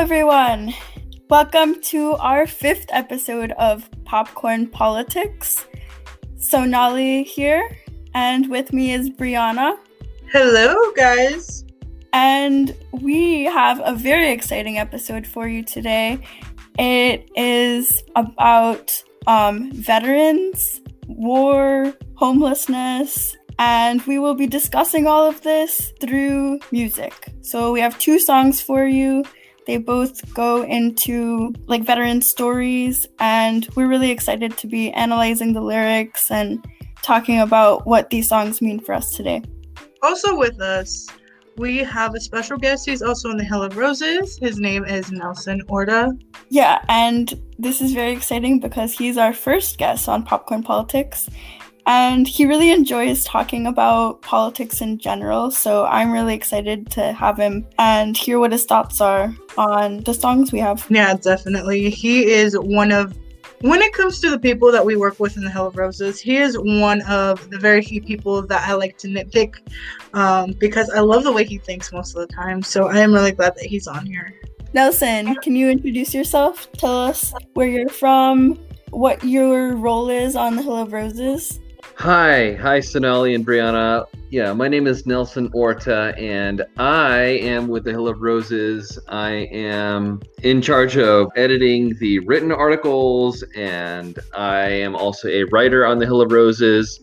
everyone. Welcome to our fifth episode of Popcorn Politics. So, Sonali here, and with me is Brianna. Hello, guys. And we have a very exciting episode for you today. It is about um, veterans, war, homelessness, and we will be discussing all of this through music. So we have two songs for you. They both go into like veteran stories, and we're really excited to be analyzing the lyrics and talking about what these songs mean for us today. Also, with us, we have a special guest. He's also in the Hill of Roses. His name is Nelson Orta. Yeah, and this is very exciting because he's our first guest on Popcorn Politics. And he really enjoys talking about politics in general. So I'm really excited to have him and hear what his thoughts are on the songs we have. Yeah, definitely. He is one of when it comes to the people that we work with in the Hill of Roses, he is one of the very few people that I like to nitpick um, because I love the way he thinks most of the time. So I am really glad that he's on here. Nelson, can you introduce yourself? Tell us where you're from, what your role is on the Hill of Roses. Hi, hi, Sonali and Brianna. Yeah, my name is Nelson Orta, and I am with the Hill of Roses. I am in charge of editing the written articles, and I am also a writer on the Hill of Roses.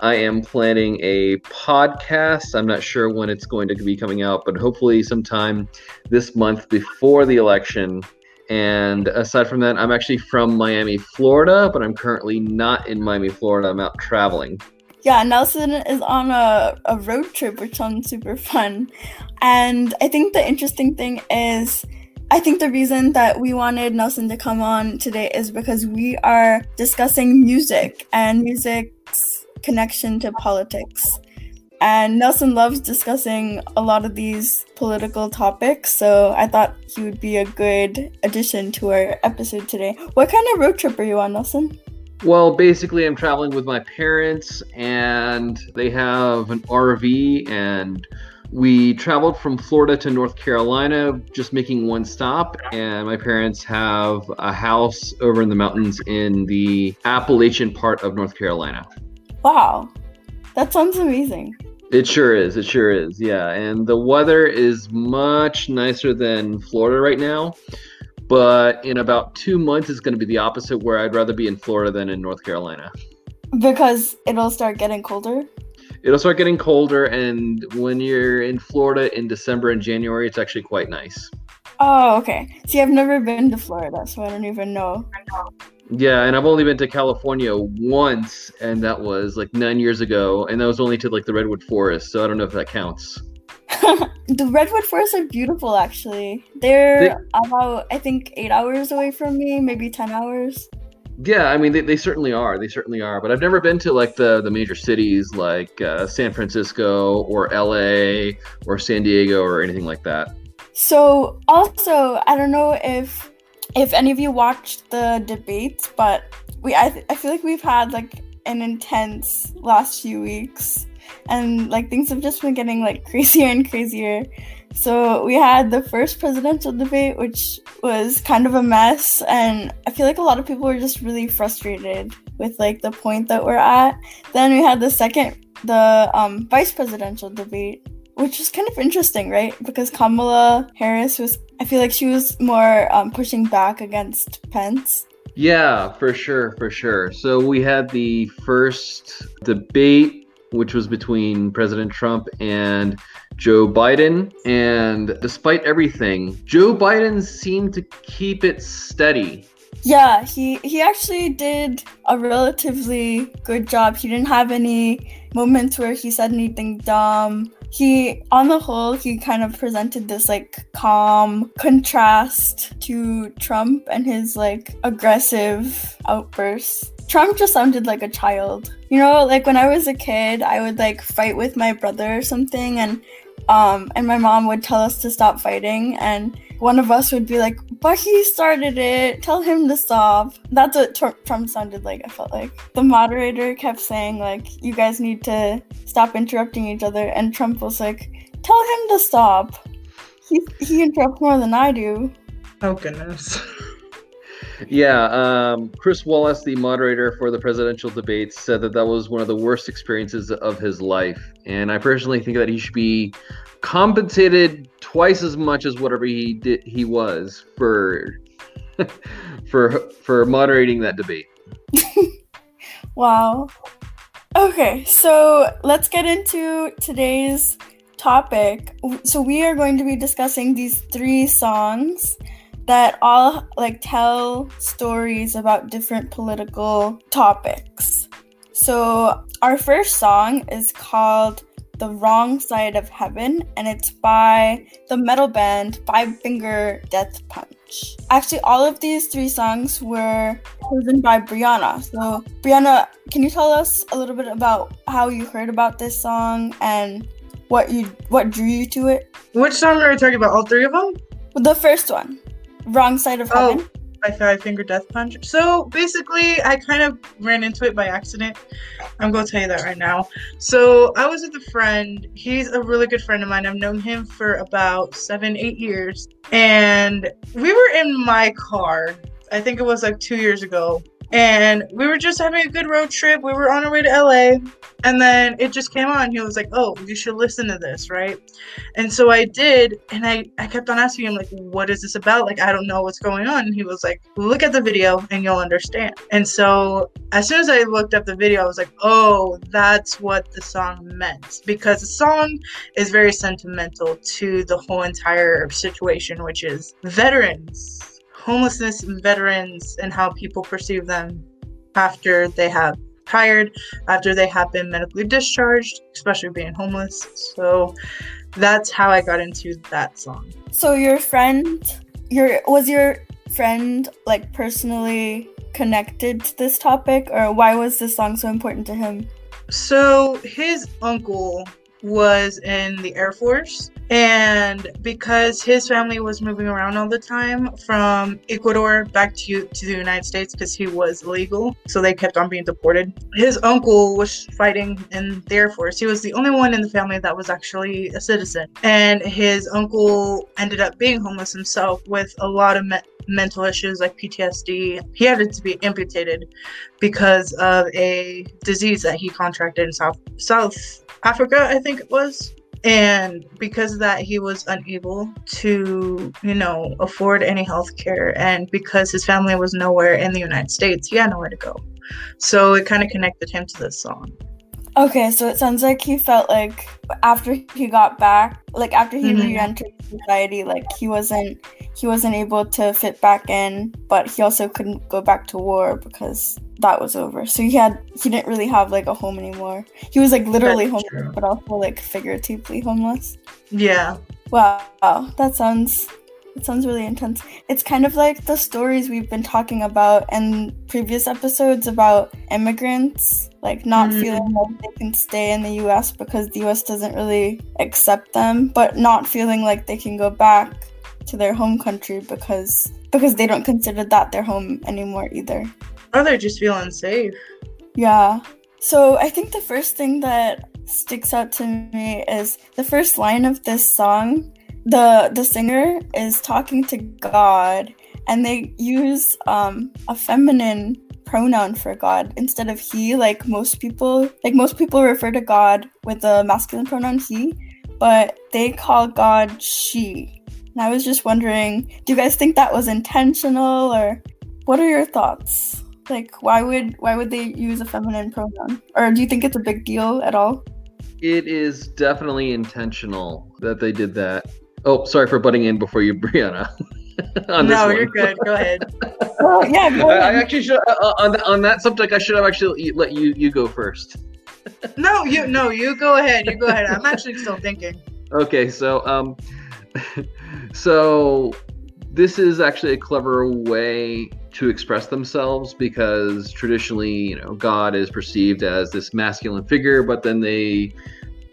I am planning a podcast. I'm not sure when it's going to be coming out, but hopefully sometime this month before the election. And aside from that, I'm actually from Miami, Florida, but I'm currently not in Miami, Florida. I'm out traveling. Yeah, Nelson is on a, a road trip, which sounds super fun. And I think the interesting thing is, I think the reason that we wanted Nelson to come on today is because we are discussing music and music's connection to politics. And Nelson loves discussing a lot of these political topics, so I thought he would be a good addition to our episode today. What kind of road trip are you on, Nelson? Well, basically, I'm traveling with my parents, and they have an RV, and we traveled from Florida to North Carolina, just making one stop. And my parents have a house over in the mountains in the Appalachian part of North Carolina. Wow, that sounds amazing. It sure is. It sure is. Yeah. And the weather is much nicer than Florida right now. But in about two months, it's going to be the opposite, where I'd rather be in Florida than in North Carolina. Because it'll start getting colder? It'll start getting colder. And when you're in Florida in December and January, it's actually quite nice. Oh, okay. See, I've never been to Florida, so I don't even know. Yeah, and I've only been to California once, and that was like nine years ago, and that was only to like the redwood forest. So I don't know if that counts. the redwood forests are beautiful, actually. They're they, about I think eight hours away from me, maybe ten hours. Yeah, I mean they, they certainly are. They certainly are. But I've never been to like the the major cities like uh, San Francisco or L.A. or San Diego or anything like that. So also, I don't know if if any of you watched the debates, but we I, th- I feel like we've had like an intense last few weeks and like things have just been getting like crazier and crazier. So we had the first presidential debate which was kind of a mess and I feel like a lot of people were just really frustrated with like the point that we're at. Then we had the second the um, vice presidential debate which was kind of interesting, right? Because Kamala Harris was, I feel like she was more um, pushing back against Pence. Yeah, for sure, for sure. So we had the first debate, which was between President Trump and Joe Biden. And despite everything, Joe Biden seemed to keep it steady. Yeah, he he actually did a relatively good job. He didn't have any moments where he said anything dumb he on the whole he kind of presented this like calm contrast to Trump and his like aggressive outbursts. Trump just sounded like a child. You know, like when I was a kid, I would like fight with my brother or something and um and my mom would tell us to stop fighting and one of us would be like, but he started it. Tell him to stop. That's what Trump sounded like, I felt like. The moderator kept saying, like, you guys need to stop interrupting each other. And Trump was like, tell him to stop. He, he interrupts more than I do. Oh goodness. Yeah, um, Chris Wallace, the moderator for the presidential debates, said that that was one of the worst experiences of his life. And I personally think that he should be compensated twice as much as whatever he did he was for for for moderating that debate. wow. Okay, so let's get into today's topic. So we are going to be discussing these three songs that all like tell stories about different political topics. So our first song is called The Wrong Side of Heaven and it's by the metal band Five Finger Death Punch. Actually all of these three songs were chosen by Brianna. So Brianna, can you tell us a little bit about how you heard about this song and what you what drew you to it? Which song are we talking about? All three of them? The first one. Wrong Side of Oh, Heaven. By Five Finger Death Punch. So basically, I kind of ran into it by accident. I'm to tell you that right now. So I was with a friend. He's a really good friend of mine. I've known him for about seven, eight years. And we were in my car. I think it was like two years ago. And we were just having a good road trip. We were on our way to LA. And then it just came on. He was like, Oh, you should listen to this, right? And so I did, and I, I kept on asking him, like, what is this about? Like, I don't know what's going on. And he was like, look at the video and you'll understand. And so as soon as I looked up the video, I was like, oh, that's what the song meant. Because the song is very sentimental to the whole entire situation, which is veterans, homelessness and veterans, and how people perceive them after they have retired, after they have been medically discharged, especially being homeless. So that's how I got into that song. So your friend, your was your friend like personally connected to this topic, or why was this song so important to him? So his uncle was in the Air Force. And because his family was moving around all the time from Ecuador back to, to the United States because he was illegal, so they kept on being deported. His uncle was fighting in the Air Force. He was the only one in the family that was actually a citizen. And his uncle ended up being homeless himself with a lot of me- mental issues like PTSD. He had to be amputated because of a disease that he contracted in South South Africa, I think it was. And because of that, he was unable to, you know, afford any health care. And because his family was nowhere in the United States, he had nowhere to go. So it kind of connected him to this song. Okay, so it sounds like he felt like after he got back, like after he Mhm. re-entered society, like he wasn't he wasn't able to fit back in, but he also couldn't go back to war because that was over. So he had he didn't really have like a home anymore. He was like literally That's homeless, true. but also like figuratively homeless. Yeah. Wow, that sounds that sounds really intense. It's kind of like the stories we've been talking about in previous episodes about immigrants, like not Mhm. feeling like they can stay in the US because the US doesn't really accept them, but not feeling like they can go back to their home country because because they don't consider that their home anymore either. Or they just feel unsafe. Yeah. So I think the first thing that sticks out to me is the first line of this song. The the singer is talking to God and they use um, a feminine pronoun for God instead of he like most people like most people refer to God with the masculine pronoun he, but they call God she. And I was just wondering, do you guys think that was intentional or what are your thoughts? Like why would why would they use a feminine pronoun? Or do you think it's a big deal at all? It is definitely intentional that they did that. Oh, sorry for butting in before you, Brianna. on no, you're good. Go ahead. Oh yeah, go I, I actually should uh, uh, on on that subject. I should have actually let you you go first. No, you no, you go ahead. You go ahead. I'm actually still thinking. Okay, so um, so this is actually a clever way to express themselves because traditionally, you know, God is perceived as this masculine figure, but then they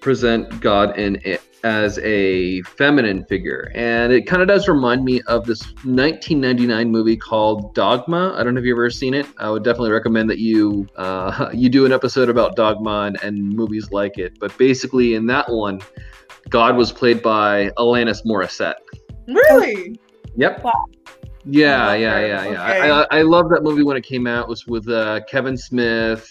present God in it as a feminine figure, and it kind of does remind me of this 1999 movie called Dogma. I don't know if you've ever seen it. I would definitely recommend that you uh, you do an episode about Dogma and, and movies like it. But basically, in that one, God was played by Alanis Morissette. Really? Yep. Yeah, Oh, yeah, yeah, yeah. okay. I, I, I love that movie when it came out. It was with uh, Kevin Smith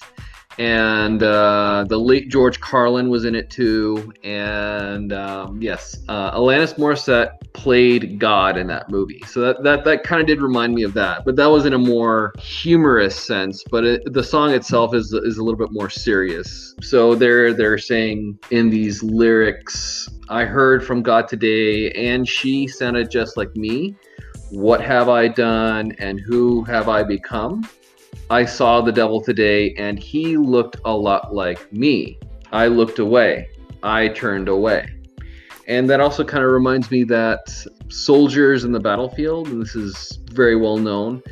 and uh, the late George Carlin was in it too. And um, yes, uh, Alanis Morissette played God in that movie. So that that, that kind of did remind me of that. But that was in a more humorous sense. But it, the song itself is is a little bit more serious. So they're they're saying in these lyrics, "I heard from God today, and she sounded just like me." What have I done and who have I become? I saw the devil today and he looked a lot like me. I looked away. I turned away. And that also kind of reminds me that soldiers in the battlefield, and this is very well known,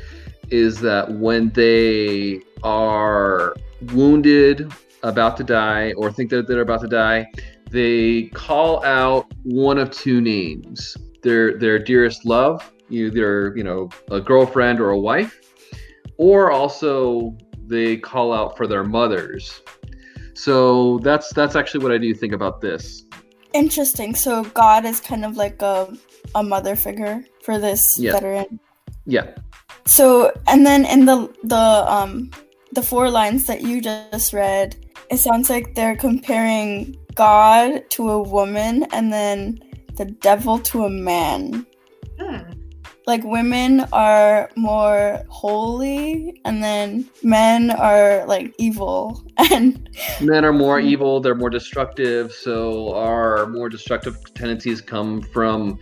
is that when they are wounded, about to die, or think that they're about to die, they call out one of two names their their dearest love either you know a girlfriend or a wife or also they call out for their mothers so that's that's actually what i do think about this Interesting. So God is kind of like a a mother figure for this Yeah. veteran. yeah So and then in the the um the four lines that you just read, it sounds like they're comparing God to a woman and then the devil to a man. Like women are more holy and then men are like evil. And men are more evil they're more destructive so our more destructive tendencies come from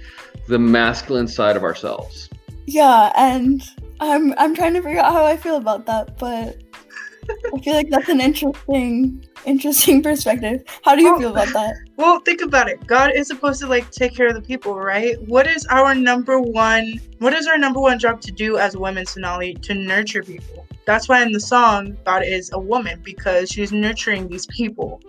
the masculine side of ourselves. Yeah, and I'm I'm trying to figure out how I feel about that, but I feel like that's an interesting interesting perspective. How do you Oh. feel about that? Well, think about it. God is supposed to like take care of the people, right? What is our number one? What is our number one job to do as women, Sonali? To nurture people. That's why in the song, God is a woman because she's nurturing these people,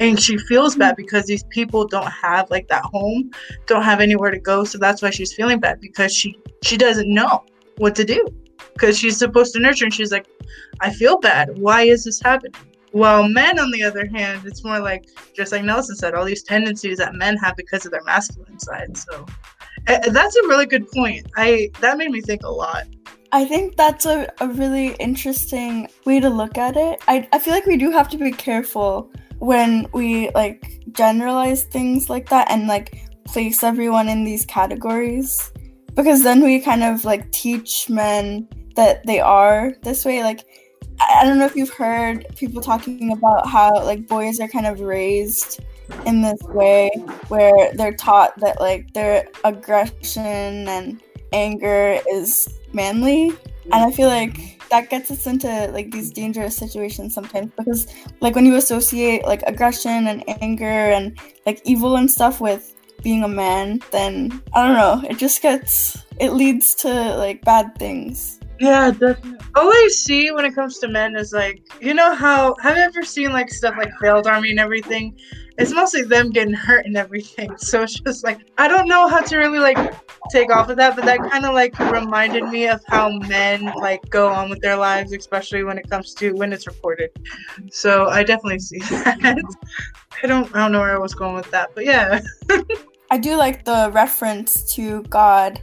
and she feels bad mm-hmm. because these people don't have like that home, don't have anywhere to go. So that's why she's feeling bad because she she doesn't know what to do because she's supposed to nurture, and she's like, I feel bad. Why is this happening? While men, on the other hand, it's more like just like Nelson said, all these tendencies that men have because of their masculine side. So uh, that's a really good point. I that made me think a lot. I think that's a, a really interesting way to look at it. I, I feel like we do have to be careful when we like generalize things like that and like place everyone in these categories because then we kind of like teach men that they are this way. Like, I don't know if you've heard people talking about how like boys are kind of raised in this way where they're taught that like their aggression and anger is manly and i feel like that gets us into like these dangerous situations sometimes because like when you associate like aggression and anger and like evil and stuff with being a man then i don't know it just gets it leads to like bad things Yeah, definitely. All I see when it comes to men is like, you know how have you ever seen like stuff like FailArmy and everything? It's mostly them getting hurt and everything. So it's just like I don't know how to really like take off of that, but that kind of like reminded me of how men like go on with their lives, especially when it comes to when it's reported. So I definitely see that. I don't I don't know where I was going with that, but yeah. i do like the reference to god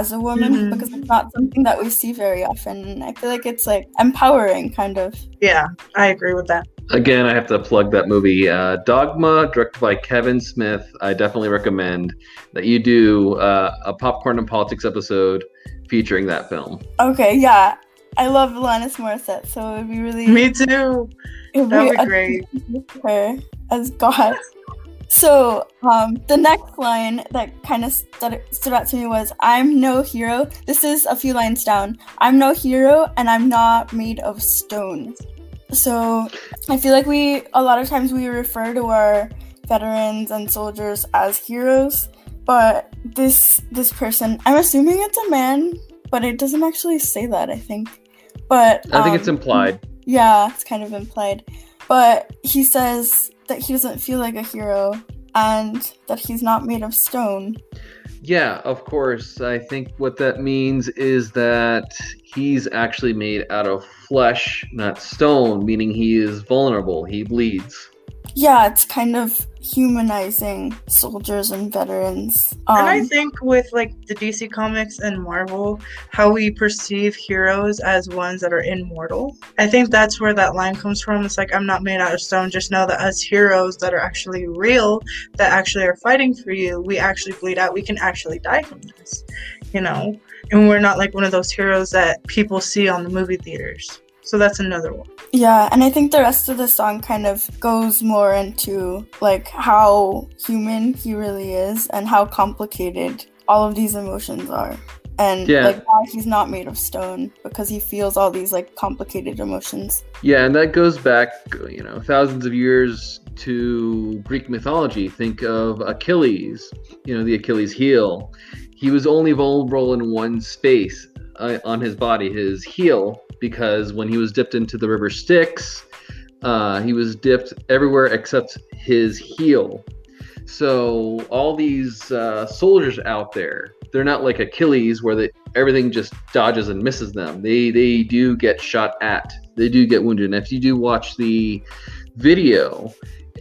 as a woman Mhm. because it's not something that we see very often i feel like it's like empowering kind of Yeah, I agree with that. again i have to plug that movie uh, dogma directed by kevin smith i definitely recommend that you do uh, a popcorn and politics episode featuring that film Okay, yeah. I love Alanis Morissette, so it would be really Me too. it would That would be a- great. her as God. So um, the next line that kind of stood, stood out to me was, "I'm no hero." This is a few lines down. I'm no hero, and I'm not made of stone. So I feel like we a lot of times we refer to our veterans and soldiers as heroes, but this this person, I'm assuming it's a man, but it doesn't actually say that. I think, but i think it's um, implied yeah, it's kind of implied. But he says that he doesn't feel like a hero and that he's not made of stone. Yeah, of course. I think what that means is that he's actually made out of flesh, not stone, meaning he is vulnerable. He bleeds. Yeah, it's kind of humanizing soldiers and veterans. Um, and I think with like the DC comics and Marvel, how we perceive heroes as ones that are immortal. I think that's where that line comes from. It's like I'm not made out of stone. Just know that as heroes that are actually real, that actually are fighting for you, we actually bleed out. We can actually die from this, you know. And we're not like one of those heroes that people see on the movie theaters. So that's another one. Yeah, and I think the rest of the song kind of goes more into like how human he really is and how complicated all of these emotions are. And Yeah. like why he's not made of stone because he feels all these like complicated emotions. Yeah, and that goes back, you know, thousands of years to Greek mythology. Think of Achilles, you know, the Achilles heel. He was only vulnerable in one space uh, on his body, his heel, because when he was dipped into the river Styx, uh, he was dipped everywhere except his heel. So all these uh, soldiers out there, they're not like Achilles where the, everything just dodges and misses them. They they do get shot at. They do get wounded. And if you do watch the video,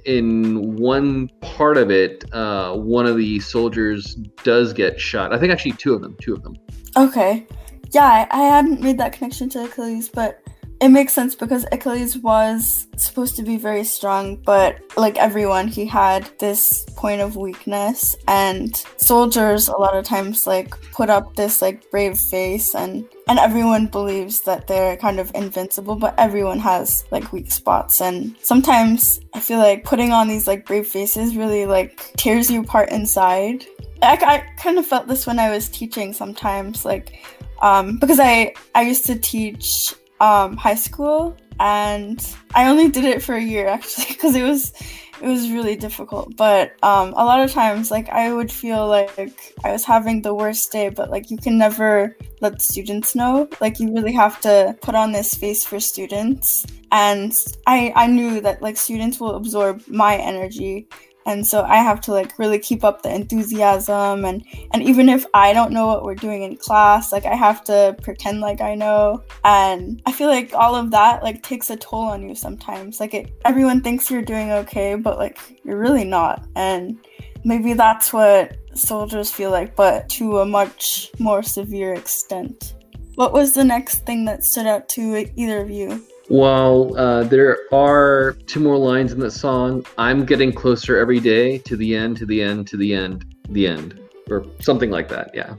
in one part of it, uh, one of the soldiers does get shot. I think actually two of them. Two of them. Okay. Yeah, I, I hadn't made that connection to Achilles, but it makes sense because Achilles was supposed to be very strong, but like everyone, he had this point of weakness. And soldiers, a lot of times, like put up this like brave face, and and everyone believes that they're kind of invincible, but everyone has like weak spots. And sometimes I feel like putting on these like brave faces really like tears you apart inside. I, I kind of felt this when I was teaching sometimes, like um, because I I used to teach um, high school and I only did it for a year actually because it was it was really difficult. But um, a lot of times, like I would feel like I was having the worst day, but like you can never let the students know. Like you really have to put on this face for students, and I I knew that like students will absorb my energy and so i have to like really keep up the enthusiasm and and even if i don't know what we're doing in class like i have to pretend like i know. And i feel like all of that like takes a toll on you sometimes. Like it everyone thinks you're doing okay but like you're really not. And maybe that's what soldiers feel like but to a much more severe extent. What was the next thing that stood out to either of you While uh, there are two more lines in the song, I'm getting closer every day to the end, to the end, to the end, the end, or something like that. Yeah.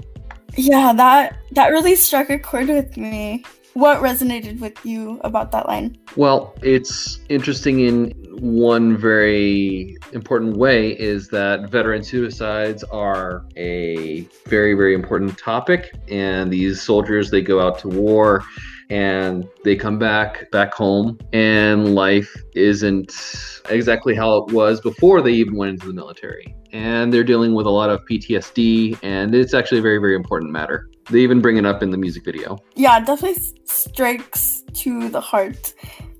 Yeah, that that really struck a chord with me. What resonated with you about that line? Well, it's interesting in one very important way is that veteran suicides are a very very important topic and these soldiers they go out to war and they come back back home and life isn't exactly how it was before they even went into the military and they're dealing with a lot of PTSD and it's actually a very very important matter. They even bring it up in the music video. Yeah, it definitely strikes to the heart.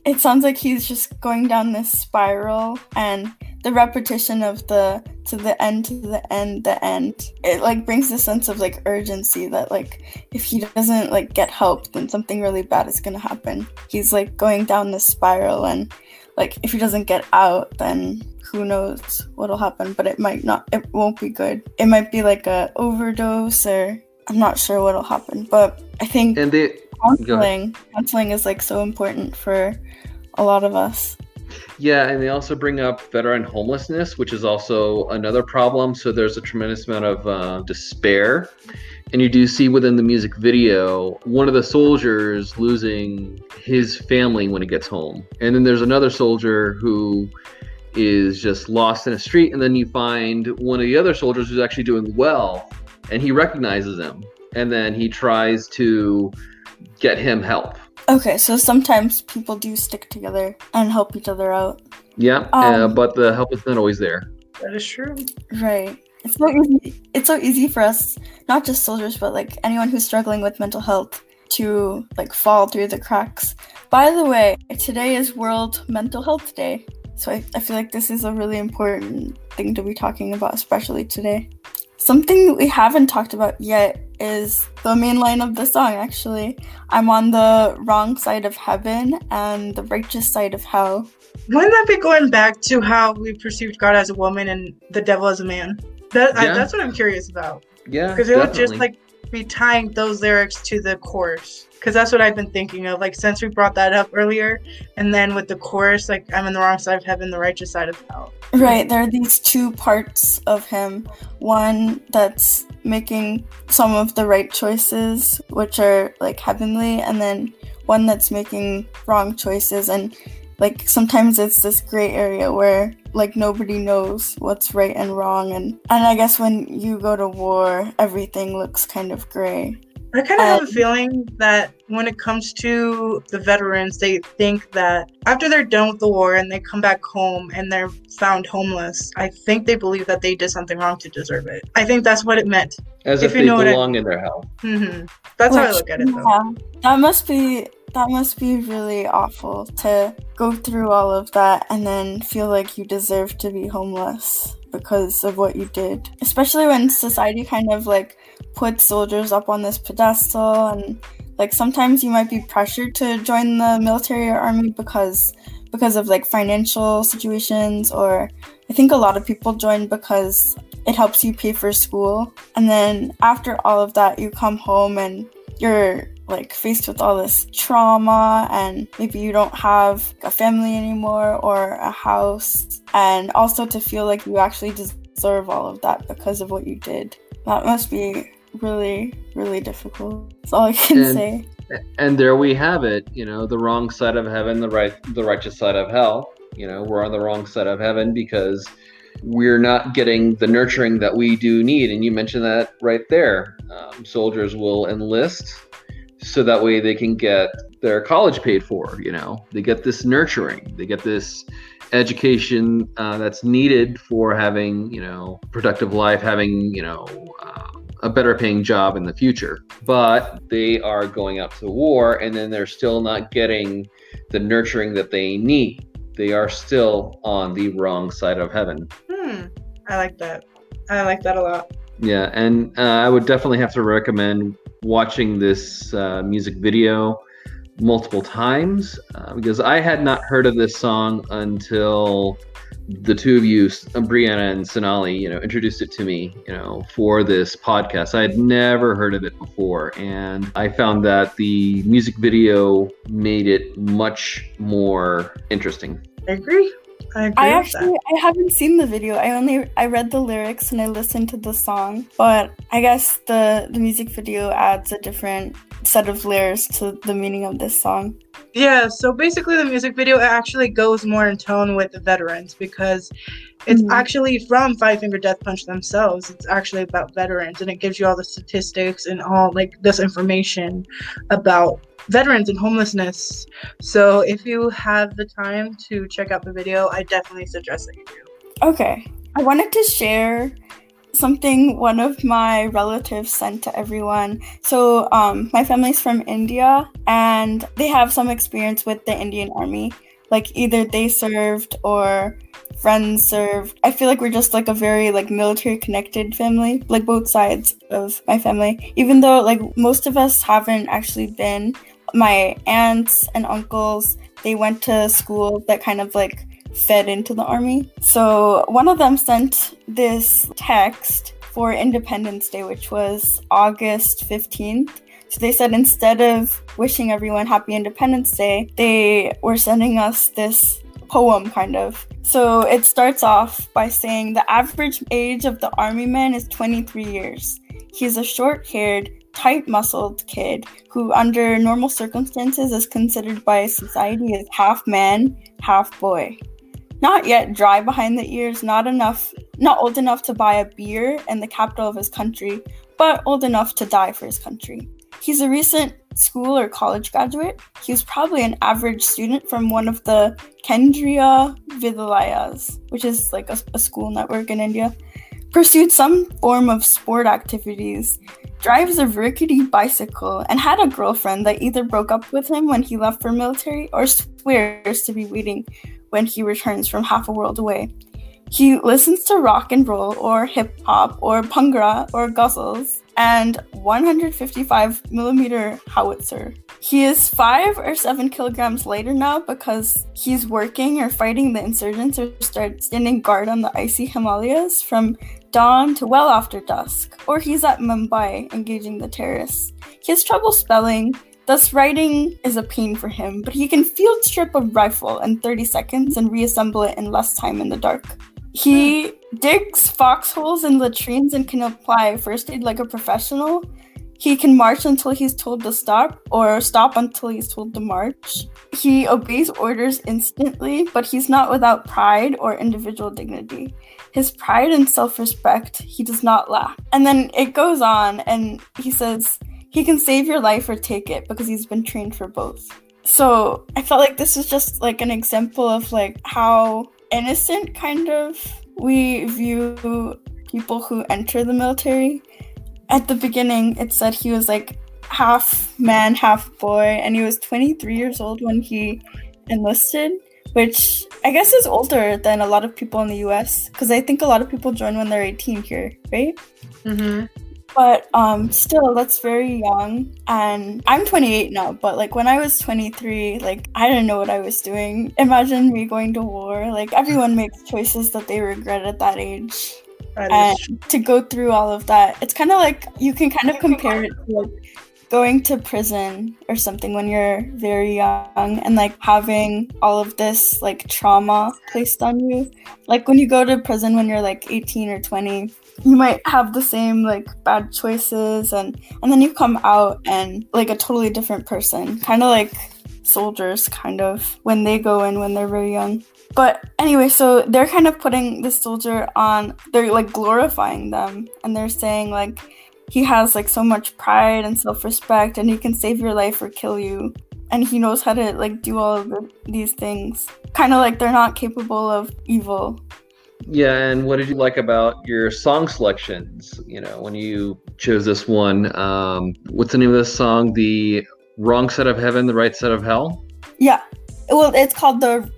It sounds like he's just going down this spiral and the repetition of the to the end to the end the end. It like brings a sense of like urgency that like if he doesn't like get help then something really bad is going to happen. He's like going down this spiral and like if he doesn't get out then who knows what'll happen but it might not it won't be good. It might be like a overdose or i'm not sure what'll happen but i think And they counseling counseling is like so important for a lot of us Yeah, and they also bring up veteran homelessness, which is also another problem. So there's a tremendous amount of uh, despair. And you do see within the music video one of the soldiers losing his family when he gets home. And then there's another soldier who is just lost in a street. And then you find one of the other soldiers who's actually doing well and he recognizes him. And then he tries to get him help. Okay so sometimes people do stick together and help each other out Yeah, uh, Um, but the help is not always there. That is true. Right. It's so easy. It's so easy for us, not just soldiers, but like anyone who's struggling with mental health, to like fall through the cracks. By the way, today is World Mental Health Day, so I, I feel like this is a really important thing to be talking about, especially today. Something that we haven't talked about yet is the main line of the song, actually. I'm on the wrong side of heaven and the righteous side of hell. Wouldn't that be going back to how we perceived God as a woman and the devil as a man? That I, Yeah. that's what I'm curious about. Yeah, Because it would just definitely. like be tying those lyrics to the chorus. Because that's what I've been thinking of. Like since we brought that up earlier, and then with the chorus, like I'm in the wrong side of heaven, the righteous side of hell. Right, there are these two parts of him. One that's making some of the right choices, which are like heavenly, and then one that's making wrong choices. And like sometimes it's this gray area where like nobody knows what's right and wrong. And, and I guess when you go to war, everything looks kind of gray. I kind of have a Um, feeling that when it comes to the veterans, they think that after they're done with the war and they come back home and they're found homeless, I think they believe that they did something wrong to deserve it. I think that's what it meant. as if if, you they know what I- belong in their hell. hmm That's how I look at it, though. yeah, that must be that must be really awful to go through all of that and then feel like you deserve to be homeless because of what you did. Especially when society kind of like puts soldiers up on this pedestal and like sometimes you might be pressured to join the military or army because because of like financial situations or I think a lot of people join because it helps you pay for school. And then after all of that, you come home and you're like faced with all this trauma, and maybe you don't have a family anymore or a house. And also to feel like you actually deserve all of that because of what you did. That must be really, really difficult. That's all I can And- say. and there we have it you know the wrong side of heaven the right the righteous side of hell you know we're on the wrong side of heaven because we're not getting the nurturing that we do need and you mentioned that right there um, soldiers will enlist so that way they can get their college paid for you know they get this nurturing they get this education uh, that's needed for having you know productive life having you know uh, a better paying job in the future but they are going out to war and then they're still not getting the nurturing that they need they are still on the wrong side of heaven Hmm. I like that. I like that a lot. yeah and uh, i would definitely have to recommend watching this uh, music video multiple times uh, because i had not heard of this song until the two of you uh, brianna and sonali you know introduced it to me you know for this podcast i had never heard of it before and i found that the music video made it much more interesting I agree. I agree. I actually I haven't seen the video. I only I read the lyrics and I listened to the song. But I guess the the music video adds a different set of layers to the meaning of this song. Yeah. So basically, the music video actually goes more in tone with the veterans because it's Mhm. actually from Five Finger Death Punch themselves. It's actually about veterans, and it gives you all the statistics and all like this information about veterans and homelessness. So if you have the time to check out the video, I definitely suggest that you do. Okay. I wanted to share something one of my relatives sent to everyone. So, um, my family's from India and they have some experience with the Indian army. Like either they served or friends served. I feel like we're just like a very like military connected family, like both sides of my family. Even though like most of us haven't actually been. My aunts and uncles, they went to school that kind of like fed into the army. So one of them sent this text for Independence Day, which was August 15th. So they said instead of wishing everyone happy Independence Day, they were sending us this poem kind of. So it starts off by saying the average age of the army man is 23 years. He's a short haired, tight muscled kid who, under normal circumstances, is considered by society as half man, half boy. Not yet dry behind the ears, not enough, not old enough to buy a beer in the capital of his country, but old enough to die for his country. He's a recent school or college graduate. He was probably an average student from one of the Kendriya Vidyalayas, which is like a, a school network in India. Pursued some form of sport activities, drives a rickety bicycle, and had a girlfriend that either broke up with him when he left for military or swears to be waiting when he returns from half a world away. He listens to rock and roll or hip hop or bhangra or ghazals and 155 millimeter howitzer. He is five or seven kilograms lighter now because he's working or fighting the insurgents or starts standing guard on the icy Himalayas from dawn to well after dusk. Or he's at Mumbai engaging the terrorists. He has trouble spelling, thus writing is a pain for him, but he can field strip a rifle in 30 seconds and reassemble it in less time in the dark. He digs foxholes and latrines and can apply first aid like a professional. He can march until he's told to stop, or stop until he's told to march. He obeys orders instantly, but he's not without pride or individual dignity. His pride and self respect he does not lack. And then it goes on, and he says, he can save your life or take it because he's been trained for both. So I felt like this was just like an example of like how innocent kind of we view people who enter the military. At the beginning, it said he was like half man, half boy, and he was 23 years old when he enlisted, which I guess is older than a lot of people in the US, because I think a lot of people join when they're 18 here, right? Mm-hmm. But um, still, that's very young. And I'm 28 now, but like when I was 23, like I didn't know what I was doing. Imagine me going to war. Like everyone makes choices that they regret at that age. That and is to go through all of that, it's kind of like you can kind of compare it to like going to prison or something when you're very young and like having all of this like trauma placed on you. Like when you go to prison when you're like 18 or 20, you might have the same like bad choices and and then you come out and like a totally different person. Kind of like soldiers kind of when they go in when they're very young. But anyway, so they're kind of putting the soldier on, they're like glorifying them and they're saying like he has like so much pride and self-respect and he can save your life or kill you and he knows how to like do all of the, these things. Kind of like they're not capable of evil. Yeah, and what did you like about your song selections? You know, when you chose this one, um, what's the name of this song? The Wrong Side of Heaven, The Right Side of Hell? Yeah. Well, it's called the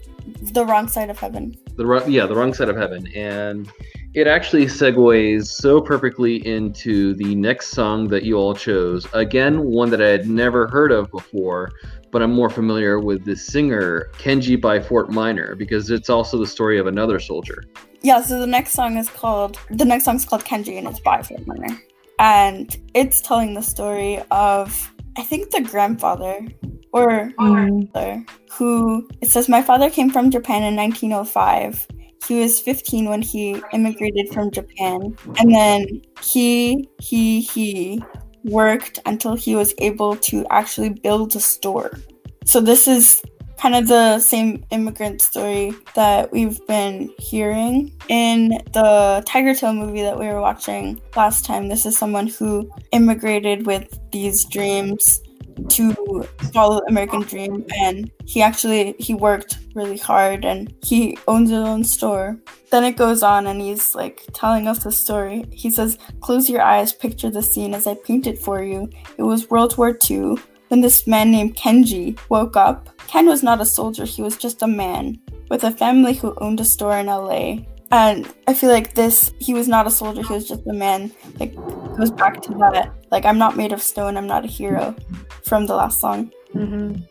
the wrong side of heaven. The wro- yeah, The Wrong Side of Heaven. And it actually segues so perfectly into the next song that you all chose. Again, one that I had never heard of before, but I'm more familiar with the singer Kenji by Fort Minor because it's also the story of another soldier. Yeah, so the next song is called the next song is called Kenji and it's by Fort Minor. And it's telling the story of I think the grandfather or mm. mother who it says my father came from Japan in 1905. He was 15 when he immigrated from Japan and then he he he worked until he was able to actually build a store. So this is kind of the same immigrant story that we've been hearing in the Tigertail movie that we were watching last time. This is someone who immigrated with these dreams to follow American dream and he actually he worked really hard and he owns his own store. Then it goes on and he's like telling us the story. He says, Close your eyes, picture the scene as I paint it for you. It was World War II when this man named Kenji woke up. Ken was not a soldier, he was just a man with a family who owned a store in LA. And I feel like this, he was not a soldier, he was just a man. Like, goes back to that. Like, I'm not made of stone, I'm not a hero from the last song. Mm-hmm.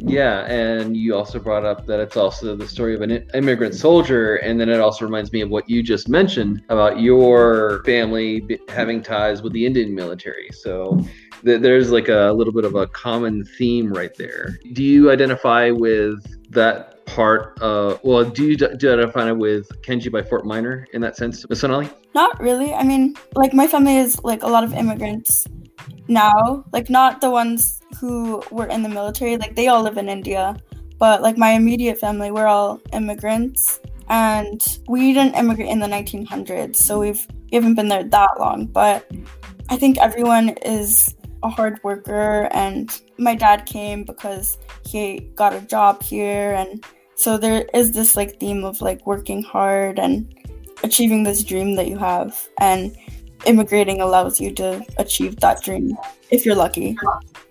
Yeah, and you also brought up that it's also the story of an immigrant soldier, and then it also reminds me of what you just mentioned about your family b- having ties with the Indian military. So th- there's like a little bit of a common theme right there. Do you identify with that part? Uh, well, do you, do you identify with Kenji by Fort Minor in that sense, Miss Sonali? Not really. I mean, like, my family is like a lot of immigrants now. Like, not the ones who were in the military. Like, they all live in India. But, like, my immediate family, we're all immigrants. And we didn't immigrate in the 1900s. So we've, we haven't been there that long. But I think everyone is a hard worker. And my dad came because he got a job here. And so there is this, like, theme of, like, working hard and achieving this dream that you have and immigrating allows you to achieve that dream if you're lucky.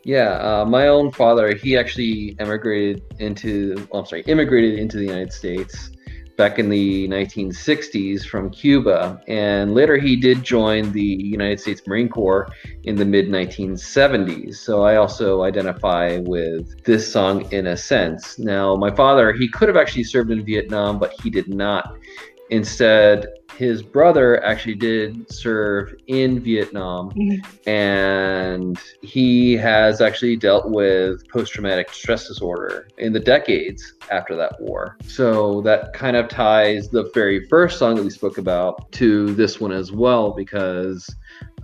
Yeah, uh, my own father, he actually emigrated into, I'm sorry, immigrated into the United States back in the 1960s from Cuba. And later he did join the United States Marine Corps in the mid 1970s. So I also identify with this song in a sense. Now, my father, he could have actually served in Vietnam, but he did not. Instead, his brother actually did serve in Vietnam, mm-hmm. and he has actually dealt with post traumatic stress disorder in the decades after that war. So that kind of ties the very first song that we spoke about to this one as well, because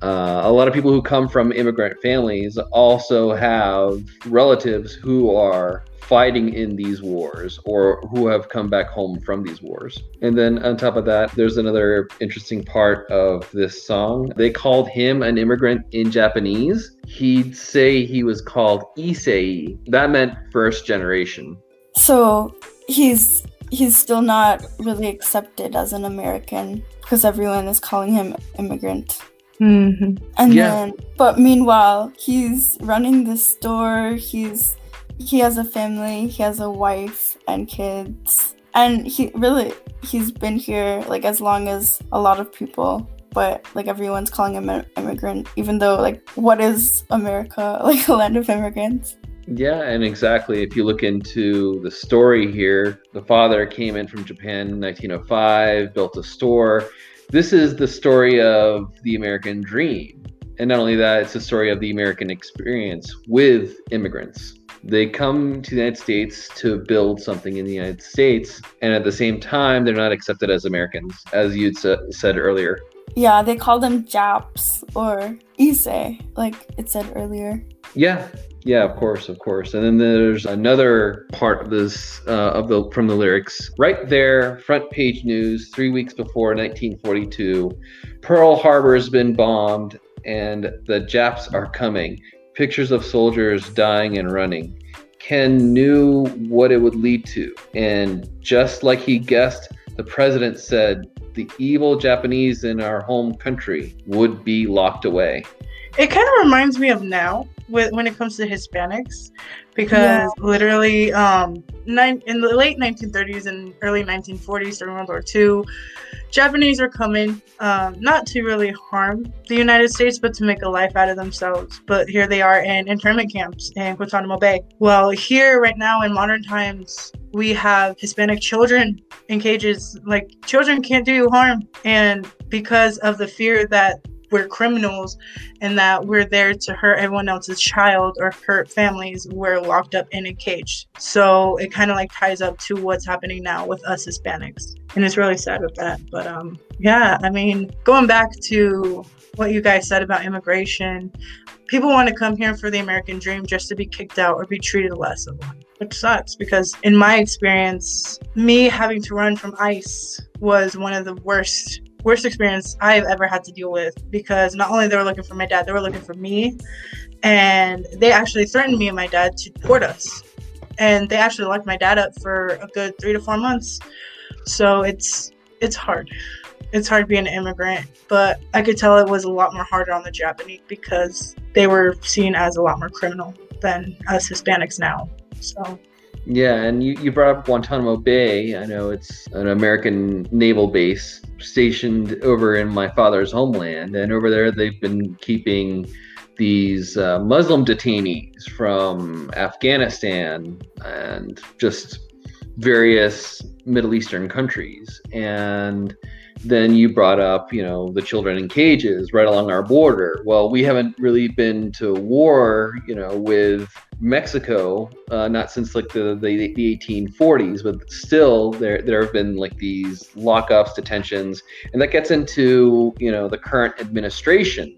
uh, a lot of people who come from immigrant families also have relatives who are fighting in these wars or who have come back home from these wars. And then on top of that, there's another interesting part of this song. They called him an immigrant in Japanese. He'd say he was called Issei. That meant first generation. So he's he's still not really accepted as an American because everyone is calling him immigrant. Mm-hmm. And yeah. then, but meanwhile, he's running the store. He's he has a family. He has a wife and kids, and he really he's been here like as long as a lot of people. But like everyone's calling him an immigrant, even though like what is America like a land of immigrants? Yeah, and exactly. If you look into the story here, the father came in from Japan in 1905, built a store. This is the story of the American dream. And not only that, it's the story of the American experience with immigrants. They come to the United States to build something in the United States, and at the same time, they're not accepted as Americans, as you'd said earlier. Yeah, they call them Japs or Issei, like it said earlier. Yeah, yeah, of course, of course. And then there's another part of this uh, of the from the lyrics right there, front page news. Three weeks before 1942, Pearl Harbor has been bombed, and the Japs are coming. Pictures of soldiers dying and running. Ken knew what it would lead to, and just like he guessed, the president said the evil Japanese in our home country would be locked away. It kind of reminds me of now with when it comes to Hispanics, because yeah. literally, um, nine, in the late 1930s and early 1940s during World War II, Japanese are coming, um, not to really harm the United States, but to make a life out of themselves. But here they are in internment camps in Guantanamo Bay. Well, here right now in modern times, we have Hispanic children in cages. Like children can't do you harm, and because of the fear that we're criminals and that we're there to hurt everyone else's child or hurt families, we're locked up in a cage. So it kind of like ties up to what's happening now with us Hispanics. And it's really sad with that. But um yeah, I mean, going back to what you guys said about immigration, people want to come here for the American dream just to be kicked out or be treated less of one, which sucks because, in my experience, me having to run from ICE was one of the worst worst experience I've ever had to deal with because not only they were looking for my dad, they were looking for me, and they actually threatened me and my dad to deport us, and they actually locked my dad up for a good three to four months. So it's it's hard. It's hard being an immigrant, but I could tell it was a lot more harder on the Japanese because they were seen as a lot more criminal than us Hispanics now. So yeah, and you, you brought up Guantanamo Bay. I know it's an American naval base stationed over in my father's homeland. And over there, they've been keeping these uh, Muslim detainees from Afghanistan and just various Middle Eastern countries. And then you brought up, you know, the children in cages right along our border. Well, we haven't really been to war, you know, with Mexico, uh, not since like the, the, the 1840s, but still there there have been like these lockups, detentions, and that gets into you know the current administration.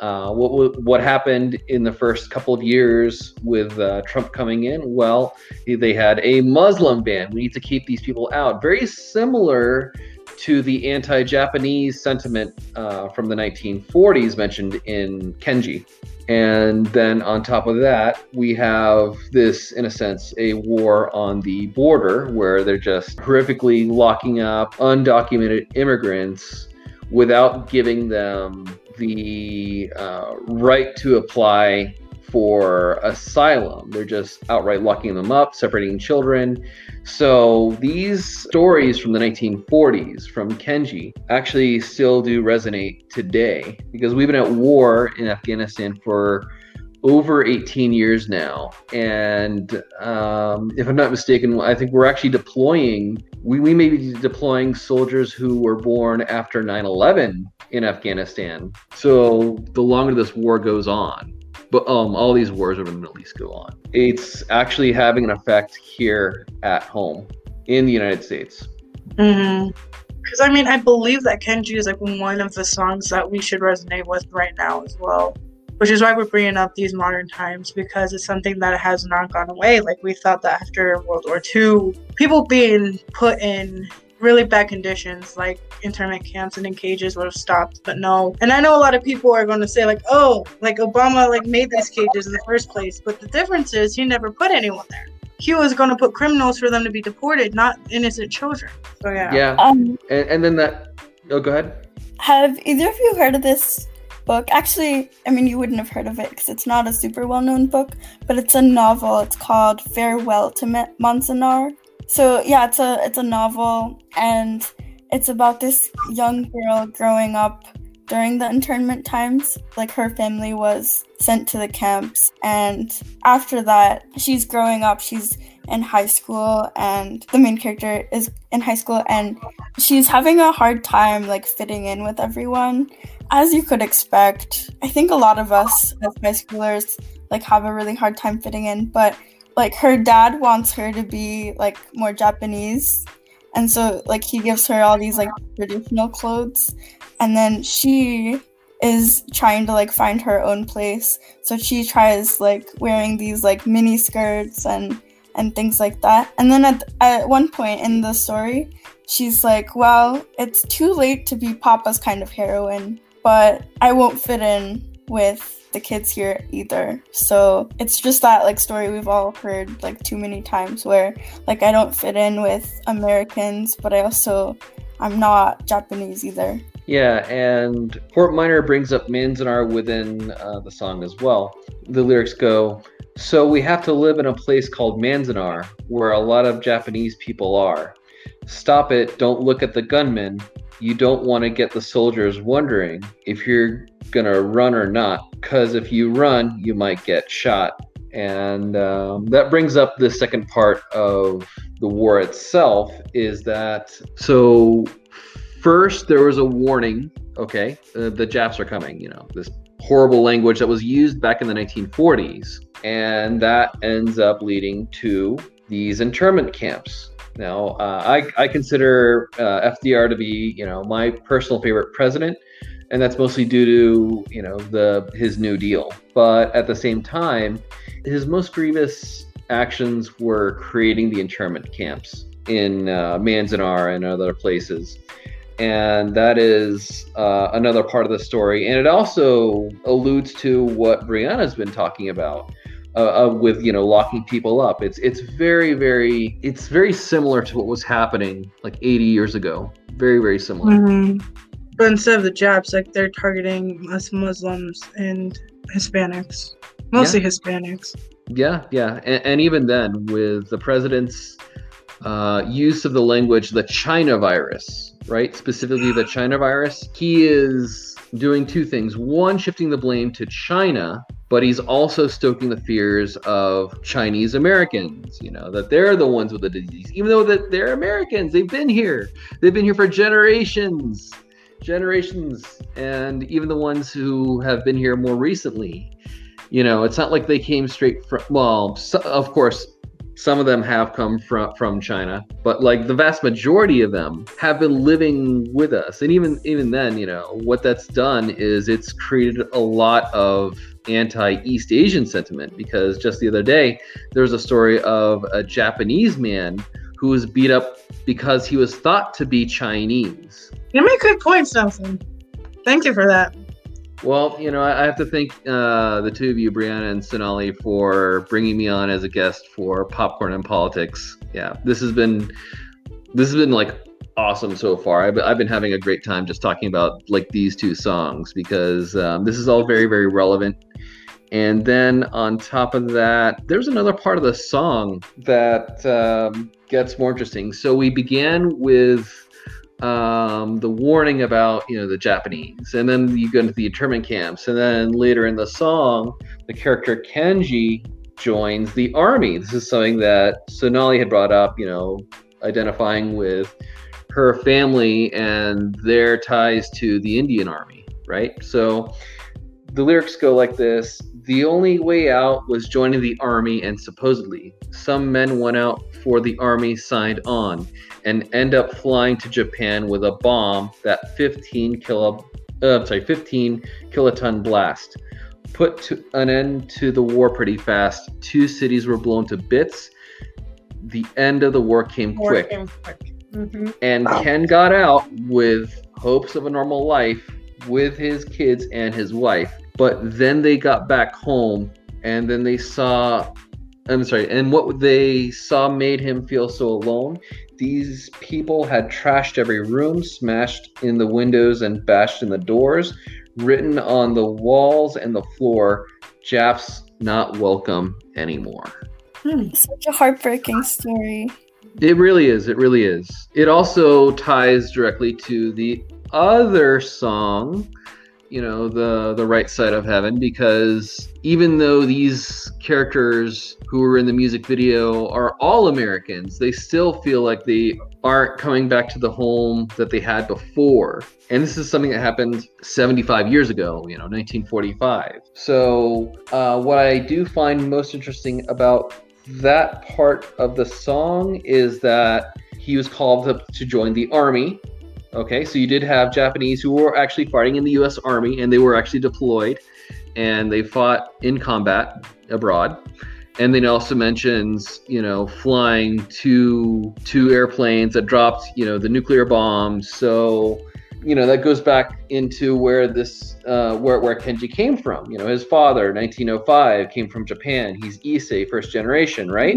Uh, what what happened in the first couple of years with uh, Trump coming in? Well, they had a Muslim ban. We need to keep these people out. Very similar to the anti-Japanese sentiment uh, from the 1940s mentioned in Kenji. And then on top of that, we have this, in a sense, a war on the border where they're just horrifically locking up undocumented immigrants without giving them the uh, right to apply for asylum. They're just outright locking them up, separating children. So these stories from the 1940s from Kenji actually still do resonate today because we've been at war in Afghanistan for over 18 years now. And um, if I'm not mistaken, I think we're actually deploying, we, we may be deploying soldiers who were born after 9 11 in Afghanistan. So the longer this war goes on, but um, all these wars over the Middle East go on. It's actually having an effect here at home in the United States. Mm-hmm. Because I mean, I believe that Kenji is like one of the songs that we should resonate with right now as well which is why we're bringing up these modern times because it's something that has not gone away. Like we thought that after World War II, people being put in really bad conditions like internment camps and in cages would have stopped but no and i know a lot of people are going to say like oh like obama like made these cages in the first place but the difference is he never put anyone there he was going to put criminals for them to be deported not innocent children so yeah yeah um, and, and then that oh go ahead have either of you heard of this book. Actually, I mean, you wouldn't have heard of it because it's not a super well known book, but it's a novel. It's called Farewell to Manzanar. So yeah, it's a it's a novel, and it's about this young girl growing up during the internment times. Like her family was sent to the camps, and after that, she's growing up. She's in high school, and the main character is in high school, and she's having a hard time like fitting in with everyone as you could expect, I think a lot of us as high schoolers like have a really hard time fitting in, but like her dad wants her to be like more Japanese. And so like he gives her all these like traditional clothes and then she is trying to like find her own place. So she tries like wearing these like mini skirts and and things like that. And then at, at one point in the story, she's like, Well, it's too late to be Papa's kind of heroine but I won't fit in with the kids here either. So it's just that like story we've all heard like too many times where like I don't fit in with Americans, but I also I'm not Japanese either. Yeah, and Fort Minor brings up Manzanar within uh, the song as well. The lyrics go, So we have to live in a place called Manzanar, where a lot of Japanese people are. Stop it, don't look at the gunmen you don't want to get the soldiers wondering if you're to run or not, because if you run, you might get shot. And um, that brings up the second part of the war itself is that so first there was a warning, okay, uh, the Japs are coming, you know, this horrible language that was used back in the 1940s. And that ends up leading to these internment camps now, uh, I, I consider uh, FDR to be, you know, my personal favorite president, and that's mostly due to, you know, the his New Deal. But at the same time, his most grievous actions were creating the internment camps in uh, Manzanar and other places. And that is uh, another part of the story. And it also alludes to what Brianna's been talking about uh, uh, with you know locking people up. It's it's very very it's very similar to what was happening like 80 years ago. Very very similar. Mm-hmm. But instead of the Japs, like they're targeting us Muslims and Hispanics, mostly yeah. Hispanics. Yeah, yeah, and, and, even then, with the president's uh, use of the language, the China virus, right? Specifically, the China virus, he is doing two things. One, shifting the blame to China but he's also stoking the fears of Chinese Americans, you know, that they're the ones with the disease, even though that they're Americans. They've been here. They've been here for generations, generations, and even the ones who have been here more recently. You know, it's not like they came straight from, well, so, of course, some of them have come from from China, but like the vast majority of them have been living with us. And even even then, you know, what that's done is it's created a lot of anti-East Asian sentiment because just the other day there was a story of a Japanese man who was beat up because he was thought to be Chinese. You make good points, Nelson. Thank you for that. Well, you know, I have to thank uh, the two of you, Brianna and Sonali, for bringing me on as a guest for Popcorn and Politics. Yeah, this has been this has been like awesome so far. I've, I've been having a great time just talking about like these two songs because um, this is all very very relevant And then on top of that, there's another part of the song that um, gets more interesting. So we began with um, the warning about you know the Japanese, and then you go into the internment camps, and then later in the song, the character Kenji joins the army. This is something that Sonali had brought up, you know, identifying with her family and their ties to the Indian army, right? So the lyrics go like this The only way out was joining the army, and supposedly some men went out for the army signed on and end up flying to Japan with a bomb that 15 kilo, uh, sorry, 15 kiloton blast put to an end to the war pretty fast. Two cities were blown to bits. The end of the war came War quick. came quick. Mhm. And Ken got out with hopes of a normal life with his kids and his wife. But then they got back home and then they saw I'm sorry, and what they saw made him feel so alone. These people had trashed every room, smashed in the windows and bashed in the doors, written on the walls and the floor, Japs not welcome anymore. Hmm. Such a heartbreaking story. It really is. It really is. It also ties directly to the other song, you know, the the right side of heaven, because even though these characters who were in the music video are all Americans, they still feel like they aren't coming back to the home that they had before. And this is something that happened 75 years ago, you know, 1945. So, uh, what I do find most interesting about that part of the song is that he was called up to join the army. Okay, so you did have Japanese who were actually fighting in the US Army and they were actually deployed and they fought in combat abroad. And then also mentions, you know, flying two two airplanes that dropped, you know, the nuclear bombs. So, you know, that goes back into where this uh, where where Kenji came from. You know, his father, 1905, came from Japan. He's Issei, first generation, right?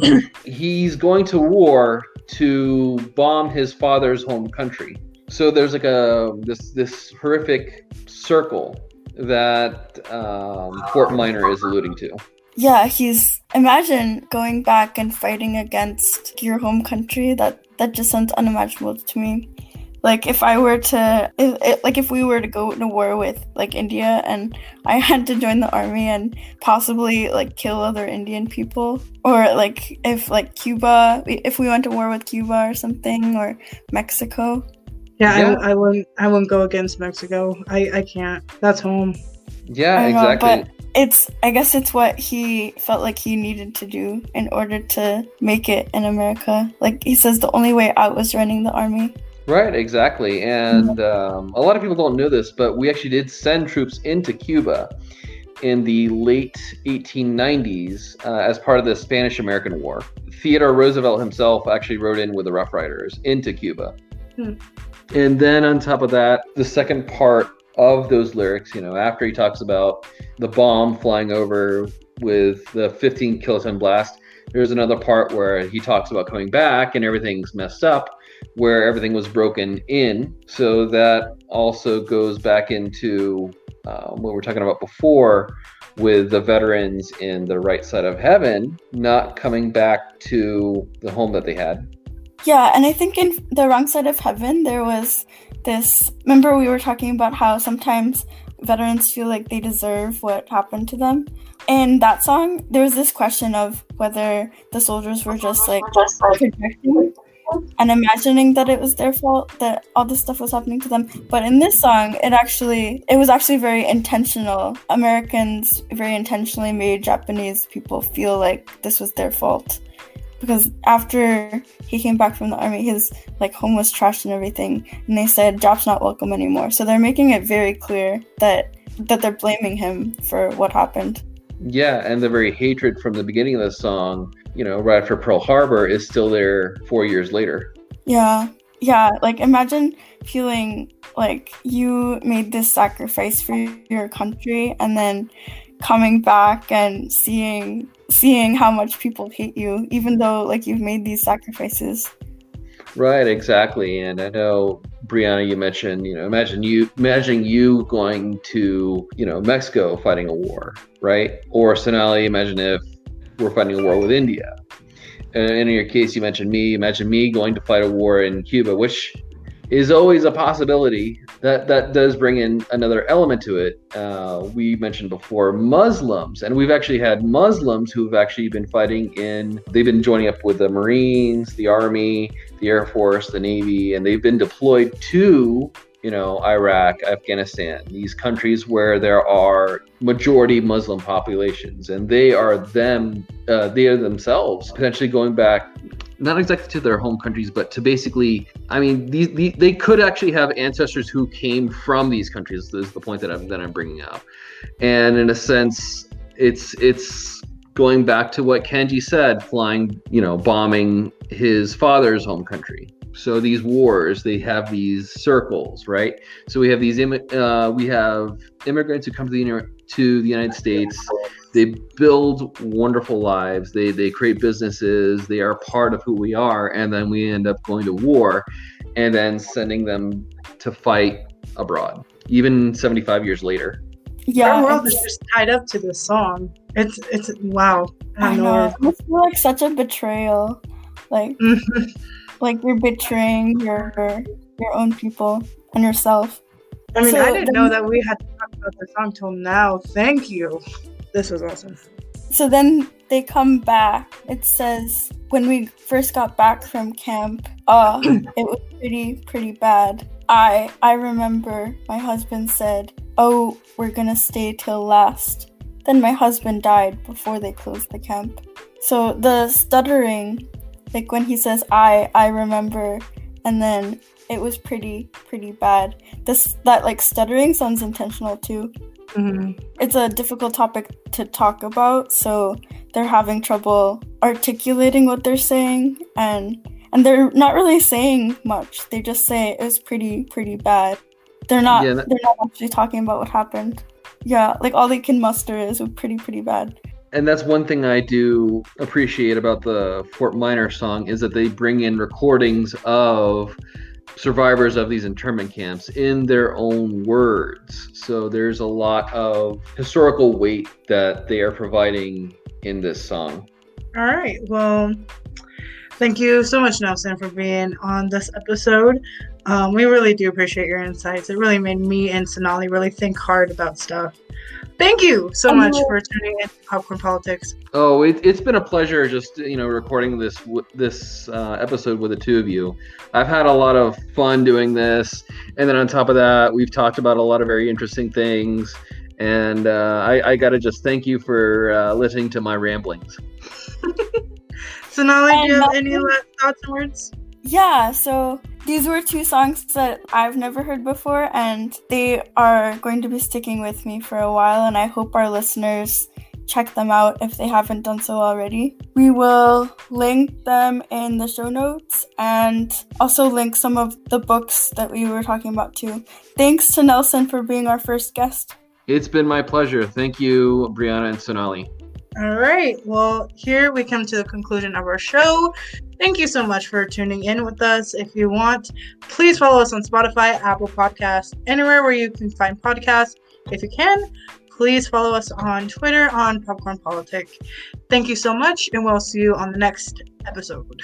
He's going to war to bomb his father's home country. So there's like a this this horrific circle that um, Fort Minor is alluding to. Yeah, he's imagine going back and fighting against your home country. That that just sounds unimaginable to me. Like if I were to, if, if- like if we were to go to war with like India and I had to join the army and possibly like kill other Indian people, or like if like Cuba, if we went to war with Cuba or something, or Mexico. Yeah, Yeah. I, I wouldn't. I wouldn't go against Mexico. I, I can't. That's home. Yeah, I know, exactly. but it's I guess it's what he felt like he needed to do in order to make it in America. Like he says, the only way out was joining the army. Right, exactly. And um, a lot of people don't know this, but we actually did send troops into Cuba in the late 1890s uh, as part of the Spanish American War. Theodore Roosevelt himself actually rode in with the Rough Riders into Cuba. Hmm. And then on top of that, the second part of those lyrics, you know, after he talks about the bomb flying over with the 15 kiloton blast, there's another part where he talks about coming back and everything's messed up where everything was broken in. So that also goes back into uh, what we were talking about before with the veterans in the right side of heaven not coming back to the home that they had. Yeah, and I think in the wrong side of heaven there was this. Remember we were talking about how sometimes veterans feel like they deserve what happened to them. In that song, there was this question of whether the soldiers were just like projecting and imagining that it was their fault that all this stuff was happening to them. But in this song it actually it was actually very intentional. Americans very intentionally made japanese people feel like this was their fault. Because after he came back from the army his like home was trashed and everything and they said job's not welcome anymore. So they're making it very clear that that they're blaming him for what happened Yeah, and the very hatred from the beginning of the song, you know, right after Pearl Harbor is still there four years later. Yeah. Yeah. Like imagine feeling like you made this sacrifice for your country and then coming back and seeing seeing how much people hate you even though like you've made these sacrifices. Right, exactly. And I know Brianna, you mentioned, you know, imagine you imagine you going to, you know, Mexico fighting a war, right? Or Sonali, imagine if we're fighting a war with India. And in your case, you mentioned me. Imagine me going to fight a war in Cuba, which is always a possibility. That that does bring in another element to it. Uh, we mentioned before Muslims, and we've actually had Muslims who've actually been fighting in. They've been joining up with the Marines, the Army, the Air Force, the Navy, and they've been deployed to you know, Iraq, Afghanistan, these countries where there are majority Muslim populations, and they are them, uh, they are themselves potentially going back, not exactly to their home countries, but to basically, I mean, these, these they could actually have ancestors who came from these countries. This Is the point that I'm that I'm bringing up, and in a sense, it's it's going back to what Kenji said, flying, you know, bombing his father's home country so these wars, they have these circles, right? So we have these uh, we have immigrants who come to the to the United States. They build wonderful lives. They they create businesses. They are part of who we are, and then we end up going to war, and then sending them to fight abroad, even 75 years later. Yeah, our world is just tied up to this song. It's it's wow. I, I know. It must like such a betrayal. Like like you're betraying your your own people and yourself. I mean, so I didn't then, know that we had to talk about the song till now. Thank you. This was awesome. So then they come back. It says when we first got back from camp, uh, it was pretty pretty bad. I I remember my husband said, "Oh, we're gonna stay till last." Then my husband died before they closed the camp. So the stuttering like when he says I, I remember, and then it was pretty pretty bad. This that like stuttering sounds intentional too. Mm-hmm. It's a difficult topic to talk about, so they're having trouble articulating what they're saying, and and they're not really saying much. They just say it was pretty pretty bad. They're not yeah, that- they're not actually talking about what happened. Yeah, like all they can muster is pretty pretty bad and that's one thing I do appreciate about the Fort Minor song is that they bring in recordings of survivors of these internment camps in their own words. So there's a lot of historical weight that they are providing in this song. All right. Well, thank you so much, Nelson, for being on this episode. Um, we really do appreciate your insights. It really made me and Sonali really think hard about stuff. Thank you so much for tuning in to Popcorn Politics. Oh, it, has been a pleasure just you know recording this this uh, episode with the two of you. I've had a lot of fun doing this, and then on top of that, we've talked about a lot of very interesting things. And uh, I, I got to just thank you for uh, listening to my ramblings. so, Nolly, do you have any last thoughts and words? Yeah, so these were two songs that I've never heard before, and they are going to be sticking with me for a while, and I hope our listeners check them out if they haven't done so already. We will link them in the show notes and also link some of the books that we were talking about too. Thanks to Nelson for being our first guest. It's been my pleasure. Thank you, Brianna and Sonali. All right. Well, here we come to the conclusion of our show. Thank you so much for tuning in with us. If you want, please follow us on Spotify, Apple Podcasts, anywhere where you can find podcasts. If you can, please follow us on Twitter on Popcorn Politic. Thank you so much, and we'll see you on the next episode.